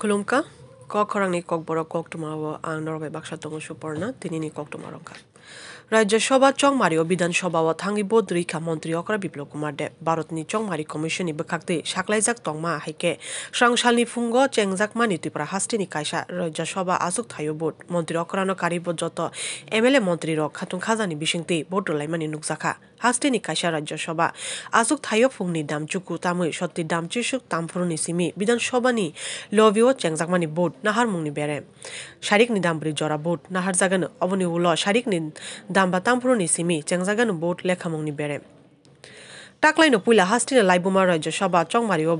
Kulungka, kok korang ni kok borok kok tumawo ang norbe baksa tongo suporna tini ni kok tumarongka. রাজ্য সভা চংমারি ও বিধানসভা ও থাঙ্গিব রৈখা মন্ত্রী অকরা বিপ্লব কুমার দেব ভারতনি চংমারি কমিশননি বখাকতে সাকলাইজাক তংমা হাইকে। স্রাংসালনি ফুঙ্গ চেংজাক মানি ত্রিপুরা হাস্টিনি কাইসা রাজ্য সভা আসুক থাইও বোট মন্ত্রী অকরানো কারিব যত এমএলএ মন্ত্রী রক খাতুন খাজানি বিসিংতি ভোট রলাইমানি নুকজাখা হাস্টিনি কাইসা রাজ্য সভা আসুক থাইও ফুংনি দাম চুকু তামুই সত্যি দাম চিসুক তামফুরনি সিমি বিধানসভানি লভিও চেংজাকমানি বোট নাহার মুংনি বেড়ে। শারিকনি দামব্রি জরা বোট নাহার জাগানো অবনি উল শারিকনি ni simi chengjagan bot lekhamong ni bere taklai no puila hastina laibuma rajya sabha chongmari o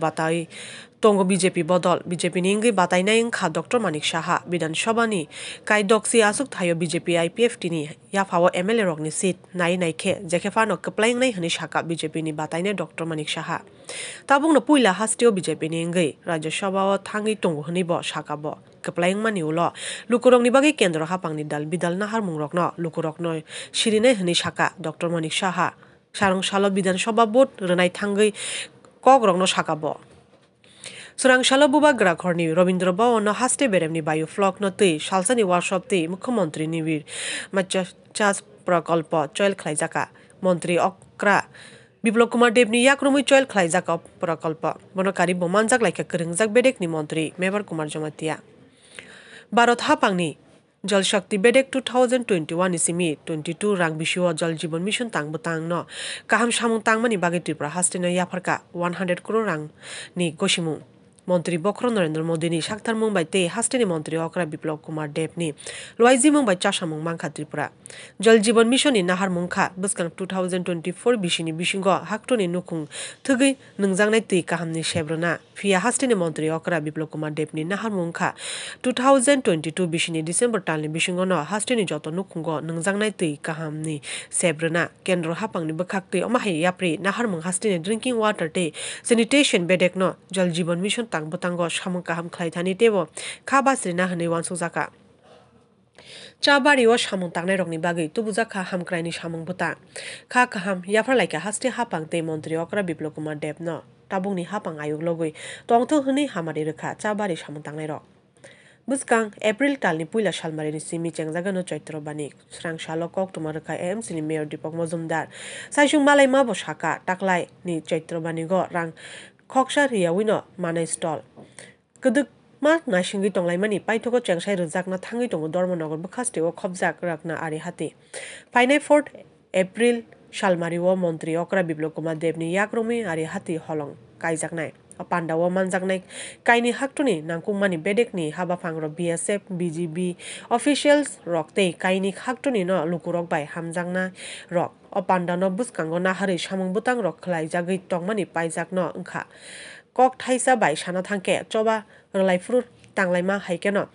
BJP বদল বিজেপি নি ইঙ্গি বাতাই নাই খা ডক্টর মানিক সাহা বিধানসভা নি কাই ডক্সি আসুক থাইও বিজেপি আইপিএফ টি নি ইয়া ফাও এমএলএ রক নি সিট নাই নাই খে জেখে ফানো কপ্লাইং নাই হনি সাকা বিজেপি নি বাতাই নাই ডক্টর মানিক সাহা তাবুং পুইলা হাস্তিও বিজেপি নি ইঙ্গি রাজ্যসভা ও থাঙ্গি tongo হনি ব সাকা ব keplayang mani ulo lukurok ni bagi kendro hapang ni dal bidal nahar mungrok no lukurok no shirine hni saka dr manik saha sabha bot renai thangai kogrok no saka bo সোরাংশালো বুবা গ্রাঘরনি রবীন্দ্র ভবন হাস্টে বেরেমনি বায়ু flock নতে সালসানি workshop তে মুখ্যমন্ত্রী নিবির চাষ প্রকল্প soil খাইজাকা মন্ত্রী অক্রা Biplab Kumar দেবনি ইয়াক্রমুই soil খাইজাকা প্রকল্প। বনকারী বোমানজাক লাইকা করংজাক বেডেকনি মন্ত্রী। মেবার কুমার জমাতিয়া। ভারত হাপাংনি জল শক্তি বেডেক টু থাউজেন্ড টুয়েন্টি ওয়ান ইসিমি টুয়েন্টি টু রাং বিশ জল জীবন মিশন তাংবো তাং ন। কাহাম সামুং তাংমানি বাগে ত্রিপুরা হাস্টিনা ইয়াফারকা ওয়ান হান্ড্রেড ক্রোর রাং নি গসিমু মন্ত্রী বক্র নরেন্দ্র মোদী সাক্তার মুম্বাই তে হাস্টেনি মন্ত্রী অকরা বিপ্লব কুমার দেব নি লোয়াইজি মুম্বাই চাষা মুং মাংখা ত্রিপুরা। জল জীবন মিশন নাহার মুংখা বুসকাং টু থাউজেন্ড টুয়েন্টি ফোর বিশিনি বিশিঙ্গ হাক্টনি নুকুং থগৈ নোংজাংনাই তুই কাহামনি সেব্রনা ফিয়া হাস্টেনি মন্ত্রী অকরা বিপ্লব কুমার দেব নি নাহার মুংখা, টু থাউজেন্ড টুয়েন্টি টু বিশিনি ডিসেম্বর টাননি বিশিঙ্গ ন হাস্টেনি যত নুকুঙ্গ নোংজাংনাই তুই কাহামনি সেব্রনা কেন্দ্র হাপাংনি বখাক তুই অমাহাই ইয়াপ্রি নাহার মুং হাস্টেনি ড্রিঙ্কিং ওয়াটার তে স্যানিটেশন বেডেক ন Jal Jeevan mission tang butango samung kaham khlai thani tebo khaba srina hne wan sujaka chabari o samung tangnai rokni bagui tubuja kha hamkraini samung buta kha kaham yafar laika haste hapang te mantri okra biplop kumar dev no tabungni hapang ayuk logoi tongtho hni hamari rekha chabari samung tangnai rok বুসকাং April টালনি পুইলা সালমারিনি সিমি চেংজাগানো চৈত্র বানিক স্রাং সালো কক তোমার রেখা এমসি নি মেয়র দীপক মজুমদার সাইসুং মালাই মাবো শাখা টাকলাই নি চৈত্র বানিগ রাং খকসা রিয়াউইনো মানাই স্টল কদুক मा नासिंगि तंलाइमानि पाइथको चेंसाइ रजाकना थाङै दङ धर्मनगर बखास्टेओ खबजाक राखना आरि हाते फाइनाइ फोर्थ एप्रिल सालमारिओ मन्त्री अक्रा बिप्लव कुमार देवनि याक्रमी आरि pandao manjaknai kaini haktuni nangkukmani bedekni habaphang rok BSF BGB officials rok tei kaini haktuni no lukurok bai hamjakna rok o pandano buskango nahari samung butang rok khlaijagui tongmani paijak no wngkha kok thaisa bai sana thangke choba rlaifuru tanglaima haike no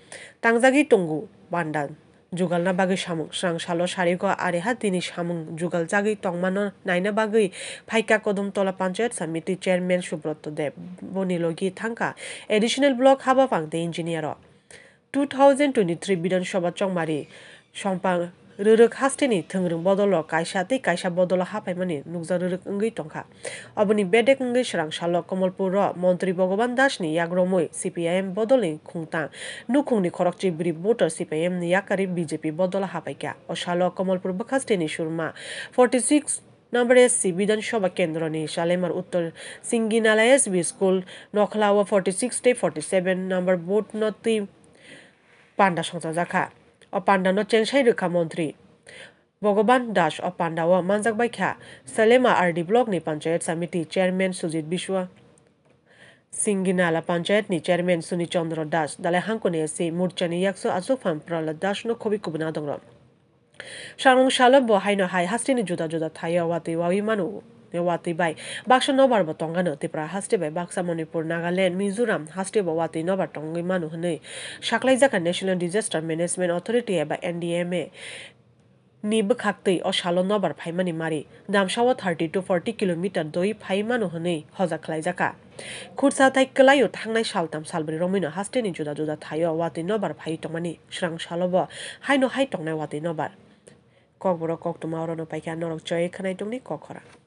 tangjagi tongu bandan jugalna bagui samung srang salo sarigo areha tini samung jugal jagui tongmano naina bagui phaika kodum tola panchayat samiti chairman subrot dev bonilogi thangka additional block haba pangte engineer 2023 বিধানসভা চংমারি সম্পাং ruruk hasteni thungrung bodolo kaisa tei kaisa bodolo hapaimani nukjak ruruk wngui tongkha oboni bedek wngui srang salo komolpur ro মন্ত্রী Bhagaban Das ni yagromui cpim bodolni khungtang nukhungni khorokchi bri voter cpim ni yakari bjp bodola hapaikya o salo komolpur bakhasteni surma 46 number SC বিধানসভা কেন্দ্রনি শালেমার উত্তর সিঙ্গিনালা SB school নখলাওয়া forty six টে forty seven number boat নতি পান্ডা সংসা জাখা অপান্ডানো চেংসাই রক্ষা মন্ত্রী। ভগবান দাস অপান্ডাও মানজাক বাইখা, সালেমা আরডি ব্লকনি পঞ্চায়েত সমিতি চেয়ারম্যান সুজিত বিশওয়া সিঙ্গিনালা পঞ্চায়েতনি চেয়ারম্যান সুনি চন্দ্র দাস দালে হাঙ্কনে এসি, মুরচানি yakso azofam pralad dash no khobi kubna dongram sarung salo bo haino hai hastini juda juda thaya wati wawi manu wati bai baksa nobar bo tongano tipra haste bai baksa manipur nagaland mizoram haste bo wati nobar tongi manu hne saklai jaka national disaster management authority eba ndma ni bwkhaktui o salo nobar phaimani mari damsawa 30 to 40 kilometer doi phaimanu hne hoja khlaijaka খুরসা তাই কলাইও থাংনাই সালতাম সালবরি রমিনো হাস্টেনি জুদা জুদা থাইও ওয়াতি নবার ফাই টমানি স্রাং সালব হাইনো হাই টংনাই ওয়াতি নবার কক বড় কক তোমা অরণ পাইকা নরক চয়ে খানাই টংনি কখরা